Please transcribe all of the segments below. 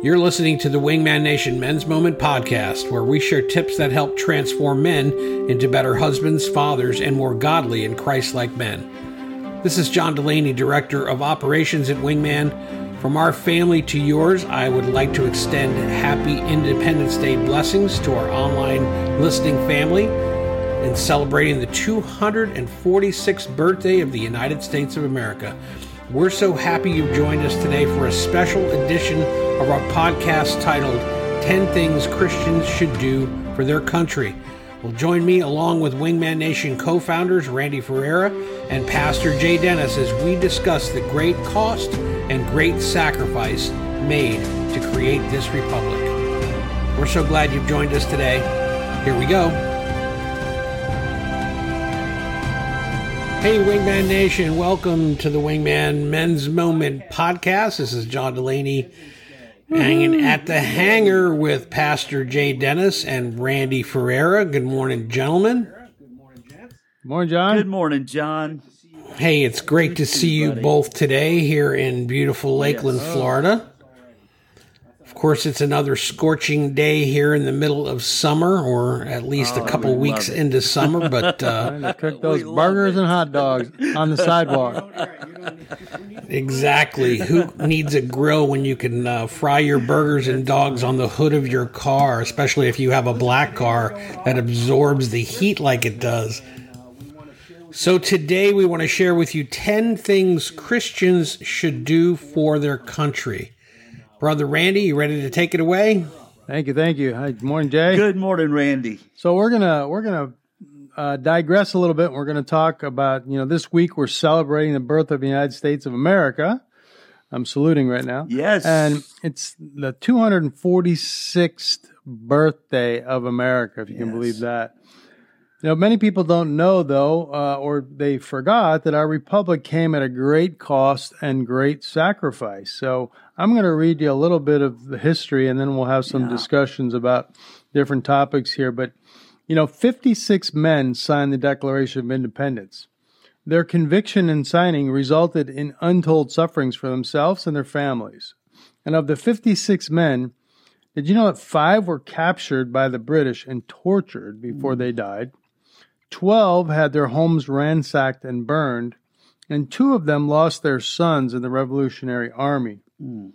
You're listening to the Wingman Nation Men's Moment podcast, where we share tips that help transform men into better husbands, fathers, and more godly and Christ like men. This is John Delaney, Director of Operations at Wingman. From our family to yours, I would like to extend happy Independence Day blessings to our online listening family in celebrating the 246th birthday of the United States of America. We're so happy you've joined us today for a special edition of our podcast titled 10 Things Christians Should Do for Their Country. Well, join me along with Wingman Nation co founders Randy Ferreira and Pastor Jay Dennis as we discuss the great cost and great sacrifice made to create this republic. We're so glad you've joined us today. Here we go. Hey, Wingman Nation, welcome to the Wingman Men's Moment podcast. This is John Delaney hanging mm-hmm. at the hangar with Pastor Jay Dennis and Randy Ferreira. Good morning, gentlemen. Good morning, John. Good morning, John. Hey, it's great to see you both today here in beautiful Lakeland, Florida. Of course, it's another scorching day here in the middle of summer, or at least a couple weeks into summer. But uh, cook those burgers and hot dogs on the sidewalk. exactly, who needs a grill when you can uh, fry your burgers and dogs on the hood of your car, especially if you have a black car that absorbs the heat like it does? So, today we want to share with you 10 things Christians should do for their country. Brother Randy, you ready to take it away? Thank you, thank you. Hi, good morning, Jay. Good morning, Randy. So we're gonna we're gonna uh, digress a little bit. We're gonna talk about you know this week we're celebrating the birth of the United States of America. I'm saluting right now. Yes. and it's the 246th birthday of America, if you can believe that. Know, many people don't know, though, uh, or they forgot that our republic came at a great cost and great sacrifice. So I'm going to read you a little bit of the history and then we'll have some Yeah. discussions about different topics here. But, you know, 56 men signed the Declaration of Independence. Their conviction and signing resulted in untold sufferings for themselves and their families. And of the 56 men, did you know that five were captured by the British and tortured before they died? Twelve had their homes ransacked and burned, and two of them lost their sons in the Revolutionary Army. Hmm.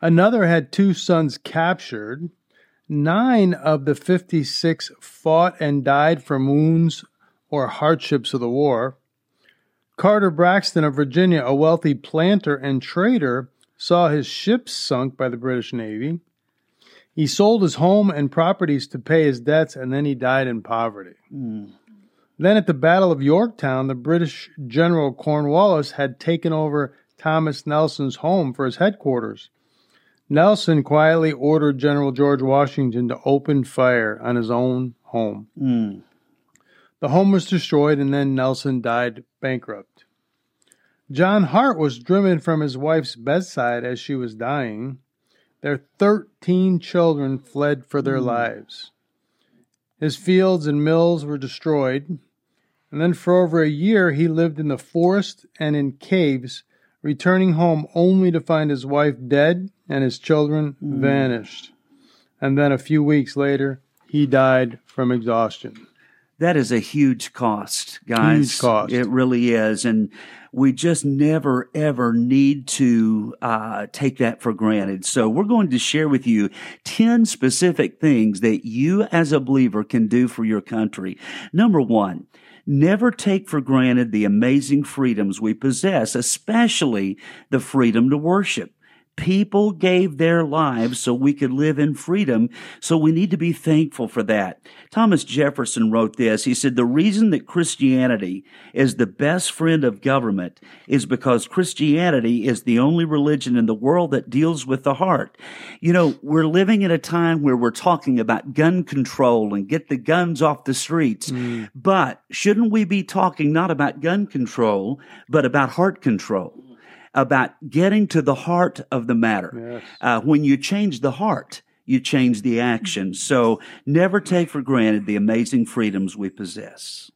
Another had two sons captured. Nine of the 56 fought and died from wounds or hardships of the war. Carter Braxton of Virginia, a wealthy planter and trader, saw his ships sunk by the British Navy. He sold his home and properties to pay his debts, and then he died in poverty. Then, at the Battle of Yorktown, the British General Cornwallis had taken over Thomas Nelson's home for his headquarters. Nelson quietly ordered General George Washington to open fire on his own home. Mm. The home was destroyed, and then Nelson died bankrupt. John Hart was driven from his wife's bedside as she was dying. Their 13 children fled for their hmm. lives. His fields and mills were destroyed. And then for over a year, he lived in the forest and in caves, returning home only to find his wife dead and his children hmm. vanished. And then a few weeks later, he died from exhaustion. That is a huge cost, guys. Huge cost. It really is. And we just never, ever need to uh, take that for granted. So we're going to share with you 10 specific things that you as a believer can do for your country. Number one, Never take for granted the amazing freedoms we possess, especially the freedom to worship. People gave their lives so we could live in freedom, so we need to be thankful for that. Thomas Jefferson wrote this. He said, The reason that Christianity is the best friend of government is because Christianity is the only religion in the world that deals with the heart. You know, we're living in a time where we're talking about gun control and get the guns off the streets. Hmm. But shouldn't we be talking not about gun control, but about heart control? About getting to the heart of the matter. Yes. Uh, when you change the heart, you change the action. So never take for granted the amazing freedoms we possess.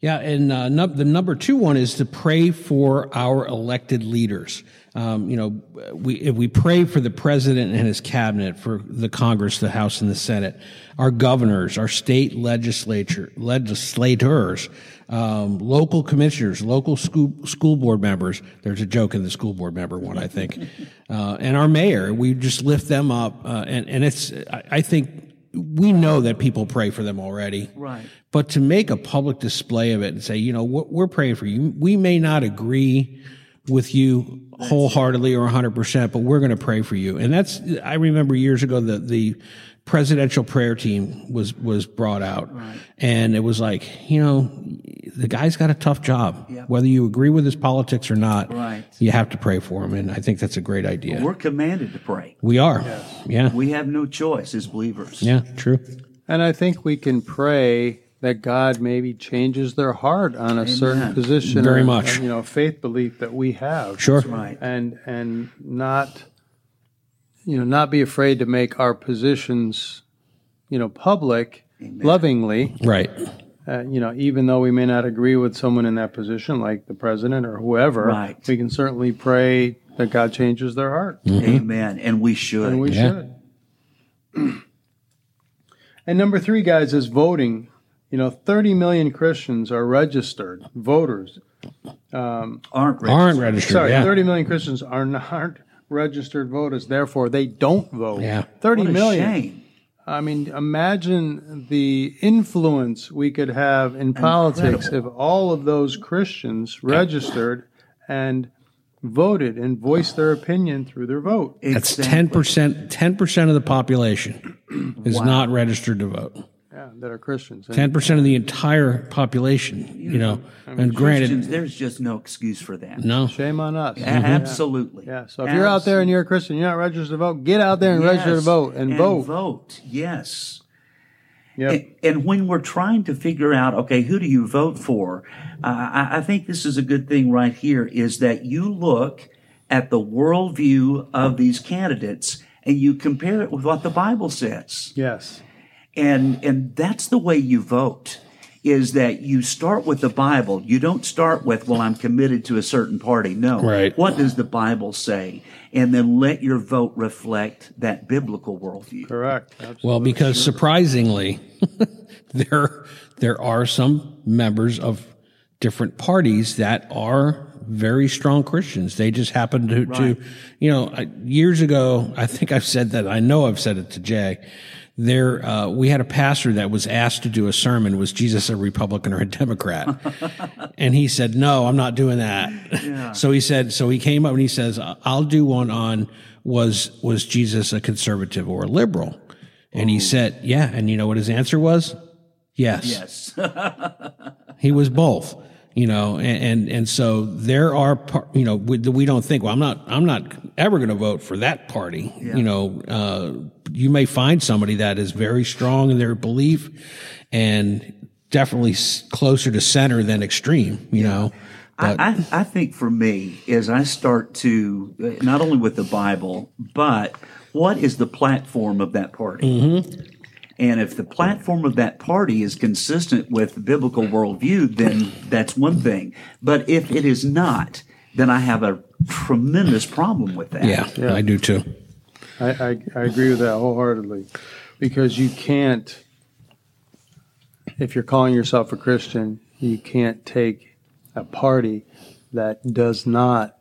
Yeah, and uh, num- the number two one is to pray for our elected leaders. Um, you know, we if we pray for the president and his cabinet, for the Congress, the House, and the Senate, our governors, our state legislature legislators, um, local commissioners, local school school board members. There's a joke in the school board member one, I think, uh, and our mayor. We just lift them up, uh, and and it's I, I think we know that people pray for them already. Right. But to make a public display of it and say, you know, we're praying for you. We may not agree with you wholeheartedly or 100%, but we're going to pray for you. And that's, I remember years ago that the presidential prayer team was, was brought out. Right. And it was like, you know, the guy's got a tough job. Yep. Whether you agree with his politics or not, Right. you have to pray for him. And I think that's a great idea. We're commanded to pray. we are. Yeah. We have no choice as believers. Yeah, true. And I think we can pray that God maybe changes their heart on a certain position, Very or, much. you know, faith belief that we have. Sure. Right. and and not, you know, not be afraid to make our positions, you know, public, lovingly. Right. Uh, you know, even though we may not agree with someone in that position, like the president or whoever, Right. we can certainly pray that God changes their heart, Amen. And we should. and we Yeah. should. and number three, guys, is voting. You know, 30 million Christians are registered voters. aren't Aren't registered. registered. Sorry, yeah. 30 million Christians are not registered voters. Therefore, they don't vote. Yeah. thirty What a million. shame. I mean, imagine the influence we could have in politics if all of those Christians registered and voted and voiced their opinion through their vote. That's ten percent. Ten percent of the population is not registered to vote. Yeah, that are Christians. Ten percent of the entire population. You know, and granted, Christians, there's just no excuse for that. no. shame on us. A- Absolutely. Yeah. So if you're out there and you're a Christian, you're not registered to vote, get out there and register to vote and, vote. vote. Yes. Yep. And, and when we're trying to figure out, okay, who do you vote for? Uh, I, I think this is a good thing right here is that you look at the worldview of these candidates and you compare it with what the Bible says. Yes. And, and that's the way you vote is that you start with the Bible. You don't start with, well, I'm committed to a certain party. No. Right. What does the Bible say? And then let your vote reflect that biblical worldview. Correct. Absolutely. Well, because surprisingly, there there are some members of different parties that are very strong Christians. They just happen to, to you know, years ago, I think I've said that. I know I've said it to Jay. There, uh, we had a pastor that was asked to do a sermon. Was Jesus a Republican or a Democrat? and he said, "No, I'm not doing that." So he said, so he came up and he says, "I'll do one on was was Jesus a conservative or a liberal?" And he said, "Yeah." And you know what his answer was? Yes. Yes. He was both, you know, and, and, and so there are, par- you know, we, we don't think, well, I'm not, I'm not ever going to vote for that party. You know, uh, you may find somebody that is very strong in their belief and definitely s- closer to center than extreme, you know. But I, I, I think for me, as I start to, not only with the Bible, but what is the platform of that party? And if the platform of that party is consistent with the biblical worldview, then that's one thing. But if it is not, then I have a tremendous problem with that. yeah, I do too. I, I, I agree with that wholeheartedly because you can't, if you're calling yourself a Christian, you can't take a party that does not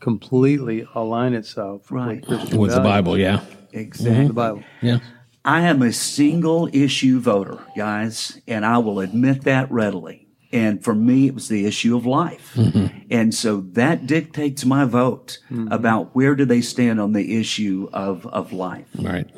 completely align itself Right. with With the. Bible, yeah. Exactly. The Bible. Yeah. I am a single issue voter, guys, and I will admit that readily. And for me, it was the issue of life. Mm-hmm. And so that dictates my vote mm-hmm. about where do they stand on the issue of, of life. Right.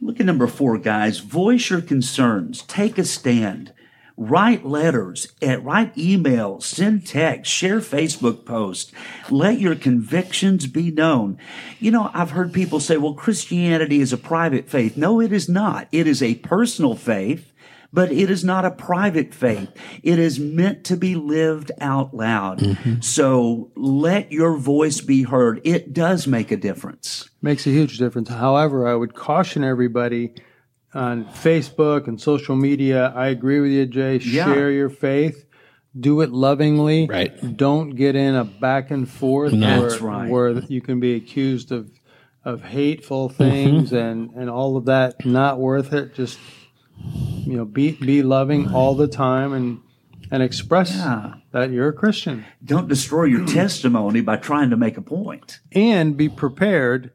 Look at number four, guys. Voice your concerns. Take a stand. Write letters, eh, write emails, send text, share Facebook posts. Let your convictions be known. You know, I've heard people say, well, Christianity is a private faith. No, it is not. It is a personal faith, but it is not a private faith. It is meant to be lived out loud. So let your voice be heard. It does make a difference. Makes a huge difference. However, I would caution everybody on Facebook and social media. I agree with you, Jay. Yeah. Share your faith, do it lovingly. Right. Don't get in a back and forth No. where, That's right. where you can be accused of of hateful things mm-hmm. and, and all of that. Not worth it. Just you know, be be loving all the time and and express Yeah. that you're a Christian Don't destroy your testimony by trying to make a point. and be prepared.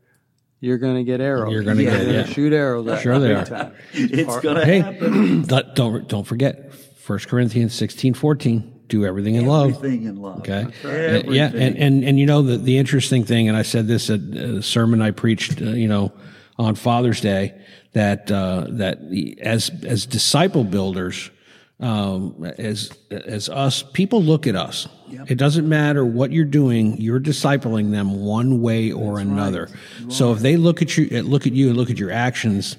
You're going to get arrows. You're gonna get- They're yeah. shoot arrows. at Sure they are. time. It's going to Hey, happen. don't don't don't forget 1 Corinthians 16, 14. Do everything in love. Everything in love. Okay. Everything. Uh, yeah, and, and and you know the the interesting thing, and I said this at a sermon I preached, uh, you know, on Father's Day, that uh, that as as disciple builders, um, as as us, people look at us. It doesn't matter what you're doing; you're discipling them one way or another. So if they look at you, look at you, and look at your actions.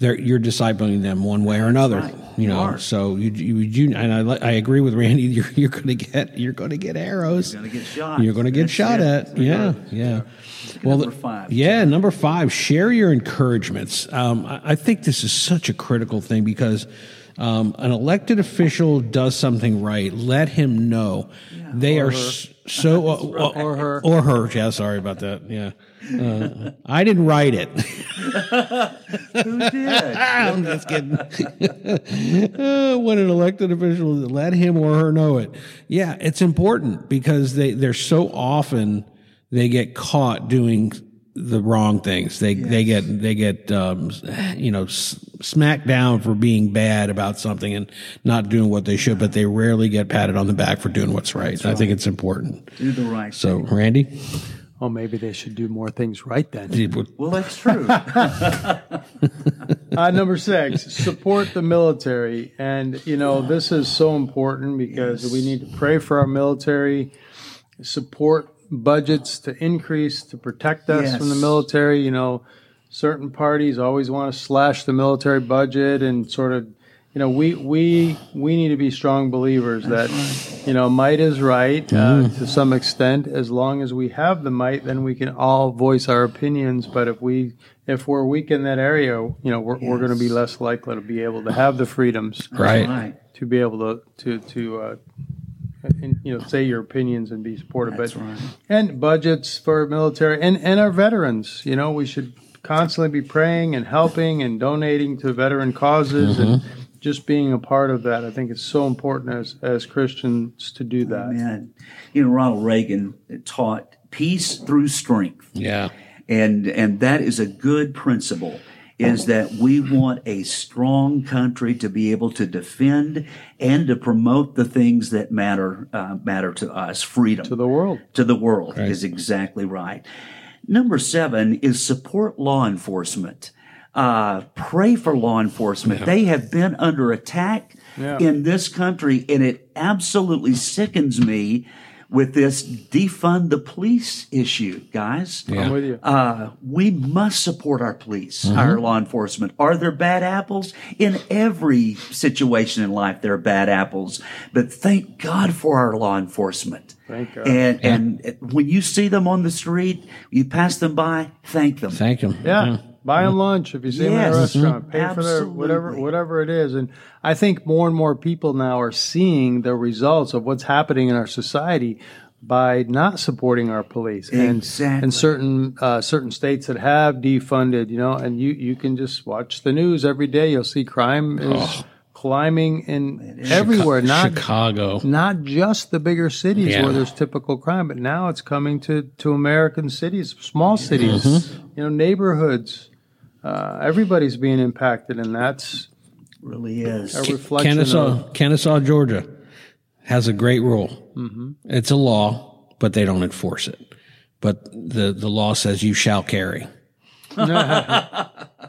They're, you're discipling them one way or another, right. you know. So you, you, you and I, I agree with Randy. You're, you're going to get, you're going to get arrows. You're gonna get shot. You're going to get That's shot it. at. Yeah, yeah. Well, number five, Yeah, number five. Share your encouragements. Um, I, I think this is such a critical thing because um, an elected official does something right. Let him know. they are s- so uh, Or her. or her. Yeah, sorry about that. Yeah, uh, I didn't write it. Who did? I'm just kidding. Uh, when an elected official, let him or her know it. Yeah, it's important because they they're so often they get caught doing the wrong things. They they get they get um, you know s- smacked down for being bad about something and not doing what they should, but they rarely get patted on the back for doing what's right. I think it's important. Do the right So, Randy, Oh, maybe they should do more things right then. Well, that's true. Uh, number six, support the military. And, you know, this is so important because we need to pray for our military, support budgets to increase to protect us from the military. You know, certain parties always want to slash the military budget and sort of, you know, we we we need to be strong believers that, you know, might is right uh, to some extent. As long as we have the might, then we can all voice our opinions. But if we if we're weak in that area, you know, we're, we're going to be less likely to be able to have the freedoms right? right. to be able to to to uh, and, you know say your opinions and be supportive. That's but right. and budgets for military and and our veterans. You know, we should constantly be praying and helping and donating to veteran causes and mm-hmm. just being a part of that. I think it's so important as as Christians to do that. Man, you know, Ronald Reagan taught peace through strength. Yeah, and and that is a good principle is that we want a strong country to be able to defend and to promote the things that matter uh, matter to us freedom. To the world. to the world is exactly right. Number seven is support law enforcement. Uh, pray for law enforcement. They have been under attack Yeah. in this country and it absolutely sickens me with this defund the police issue guys Yeah. I'm with you. uh, we must support our police, our law enforcement. Are there bad apples? In every situation in life, there are bad apples. But thank God for our law enforcement. Thank God. And and when you see them on the street, you pass them by, thank them. thank him. Yeah. Buy them lunch if you see them in a Yes. restaurant. Pay for their whatever whatever it is. And I think more and more people now are seeing the results of what's happening in our society by not supporting our police. And Exactly. and certain uh, certain states that have defunded, you know, and you, you can just watch the news every day. You'll see crime is climbing in everywhere, not Chicago. not just the bigger cities Yeah. where there's typical crime, but now it's coming to, to American cities, small cities, you know, neighborhoods. Uh, everybody's being impacted, and that's really is. a reflection Kennesaw, of Kennesaw, Georgia, has a great rule. It's a law, but they don't enforce it. But the the law says you shall carry.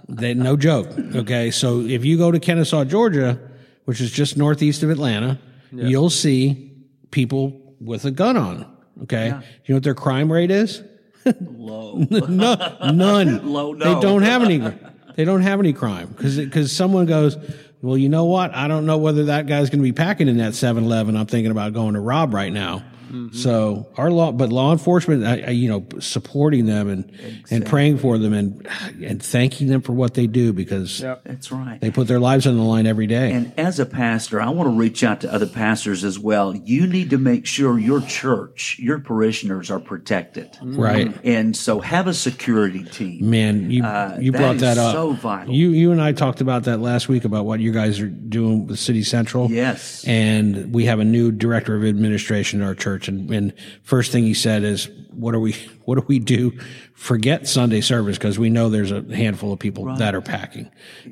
they, no joke. Okay, so if you go to Kennesaw, Georgia, which is just northeast of Atlanta, you'll see people with a gun on. Okay, you know what their crime rate is? Low. no, none. Low, They don't have any. They don't have any crime because because someone goes, well, you know what? I don't know whether that guy's going to be packing in that 7-Eleven. I'm thinking about going to rob right now. So our law, but law enforcement, I, I, you know, supporting them and and praying for them and and thanking them for what they do because Yep. That's right. they put their lives on the line every day. And as a pastor, I want to reach out to other pastors as well. You need to make sure your church, your parishioners are protected. right. And so have a security team. Man, you Uh, you that brought is that up. so vital. You you and I talked about that last week about what you guys are doing with City Central. Yes. And we have a new director of administration in our church, and, and first thing he said is, "What do we what do we do? Forget Sunday service because we know there's a handful of people that are packing,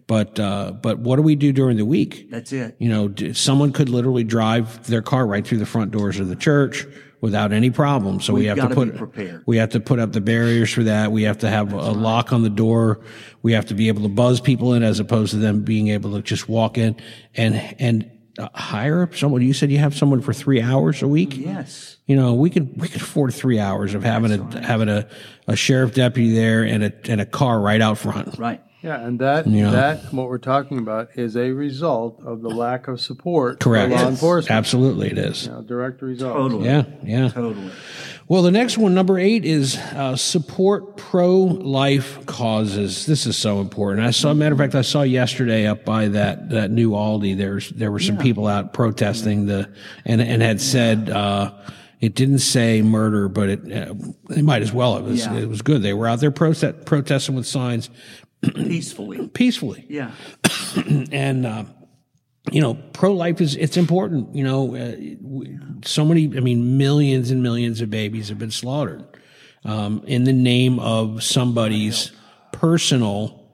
but uh, but what do we do during the week? That's it. You know, d- someone could literally drive their car right through the front doors of the church without any problem. So we We've to put prepared. we have to put up the barriers for that. We have to have a lock on the door. We have to be able to buzz people in as opposed to them being able to just walk in and and Uh, hire someone. You said you have someone for three hours a week. Yes. You know, we could we could afford three hours of having a having a, a sheriff deputy there and a and a car right out front. Right. Yeah, and that Yeah. that what we're talking about is a result of the lack of support Correct. for law Yes. enforcement. Absolutely, it is. You know, direct result. Totally. Yeah, yeah. Totally. Well, the next one, number eight, is uh, support pro-life causes. This is so important. I saw, matter of fact, I saw yesterday up by that that new Aldi. There's there were some people out protesting the and and had said. Uh, it didn't say murder, but it uh, they might as well. It was, Yeah. it was good. They were out there protest, protesting with signs Peacefully. peacefully Yeah. and uh, you know pro-life is it's important you know uh, so many i mean millions and millions of babies have been slaughtered um, in the name of somebody's personal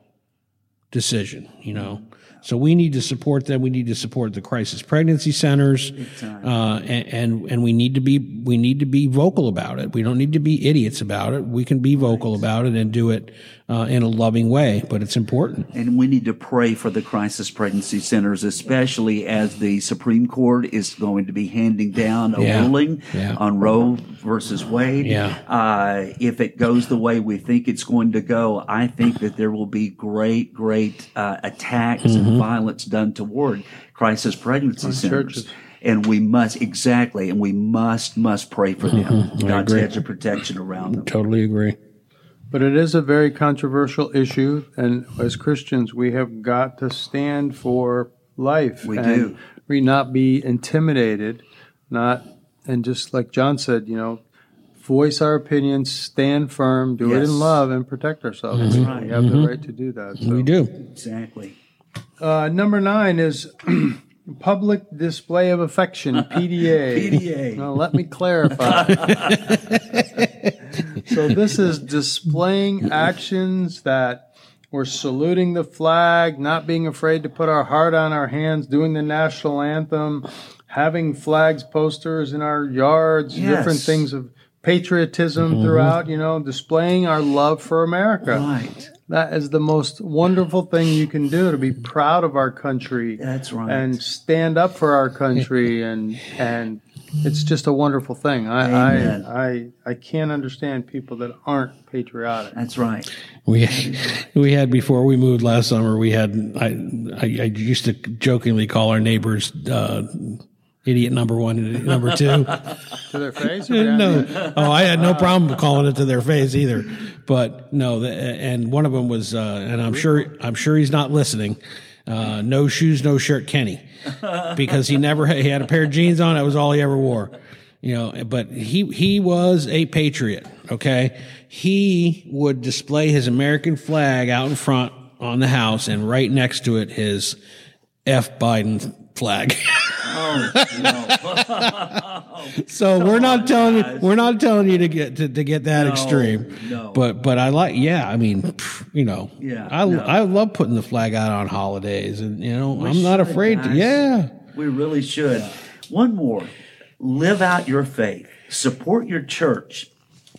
decision you know so we need to support them we need to support the crisis pregnancy centers uh, and, and and we need to be we need to be vocal about it we don't need to be idiots about it we can be vocal about it and do it uh, in a loving way but it's important And we need to pray for the crisis pregnancy centers, especially as the Supreme Court is going to be handing down a Yeah. ruling Yeah. on Roe versus Wade. Yeah. Uh, if it goes the way we think it's going to go, I think that there will be great, great uh, attacks Mm-hmm. And violence done toward crisis pregnancy centers. churches. And we must exactly, and we must must pray for them. God's Mm-hmm. agree. hedge of protection around them. totally agree But it is a very controversial issue, and as Christians, we have got to stand for life. We and do. We not be intimidated, not and just like John said, you know, voice our opinions, stand firm, do it in love, and protect ourselves. That's right. We right. have the right to do that. So. we do Exactly. Uh, number nine is public display of affection, PDA. PDA. Now, let me clarify. so, this is displaying actions that we're saluting the flag, not being afraid to put our heart on our hands, doing the national anthem, having flags posters in our yards, Yes. different things of patriotism throughout, you know, displaying our love for America. Right. That is the most wonderful thing you can do to be proud of our country That's right. and stand up for our country and and it's just a wonderful thing. I I, I I can't understand people that aren't patriotic. That's right. We we had before we moved last summer. We had I I, I used to jokingly call our neighbors uh, idiot number one and idiot number two. To their face? or behind their- no, oh, I had no problem calling it to their face either. But no, the, and one of them was, uh, and I'm sure I'm sure he's not listening. Uh, no shoes, no shirt, Kenny, because he never had, he had a pair of jeans on. That was all he ever wore. You know, but he he was a patriot. Okay, he would display his American flag out in front on the house, and right next to it his F Biden flag. so we're not telling you we're not telling you to get to, to get that extreme. no. But but I like yeah, I mean, you know. Yeah, I no. I love putting the flag out on holidays and you know, I'm not afraid to. Yeah. We really should. One more. Live out your faith. Support your church.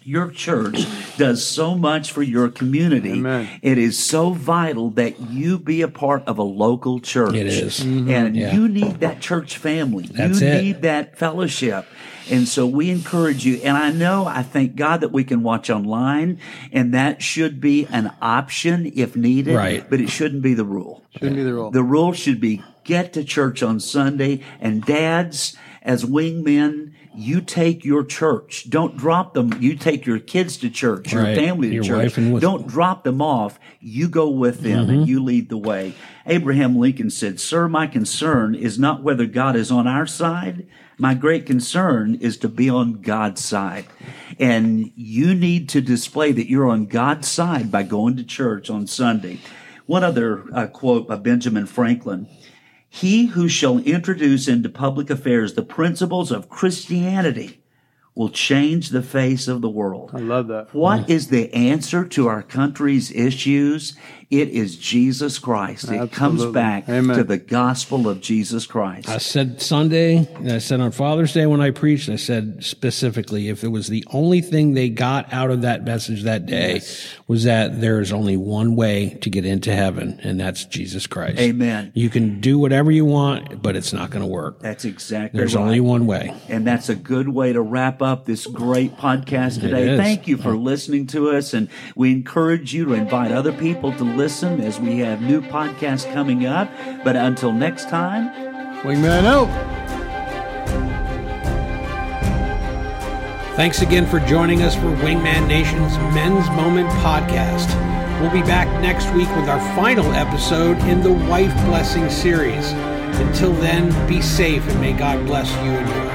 Your church does so much for your community. Amen. It is so vital that you be a part of a local church. It is. Mm-hmm. And Yeah. you need that church family. That's you it. need that fellowship. And so we encourage you. And I know, I thank God that we can watch online, and that should be an option if needed. Right. But it shouldn't be the rule. Shouldn't be the rule. The rule should be get to church on Sunday, and dads, as wingmen, you take your church. Don't drop them. You take your kids to church, your Right. family to Your church. wife and with- Don't drop them off. You go with them Mm-hmm. and you lead the way. Abraham Lincoln said, Sir, my concern is not whether God is on our side. My great concern is to be on God's side. And you need to display that you're on God's side by going to church on Sunday. One other uh, quote by Benjamin Franklin. He who shall introduce into public affairs the principles of Christianity will change the face of the world. I love that. What is the answer to our country's issues? It is Jesus Christ. It comes back Amen. to the gospel of Jesus Christ. I said Sunday, and I said on Father's Day when I preached, I said specifically if it was the only thing they got out of that message that day was that there is only one way to get into heaven, and that's Jesus Christ. Amen. You can do whatever you want, but it's not going to work. That's exactly There's right. only one way. And that's a good way to wrap up this great podcast today. Thank you for uh, listening to us. And we encourage you to invite other people to listen as we have new podcasts coming up. But until next time, Wingman out. Thanks again for joining us for Wingman Nation's Men's Moment podcast. We'll be back next week with our final episode in the Wife Blessing series. Until then, be safe and may God bless you and yours.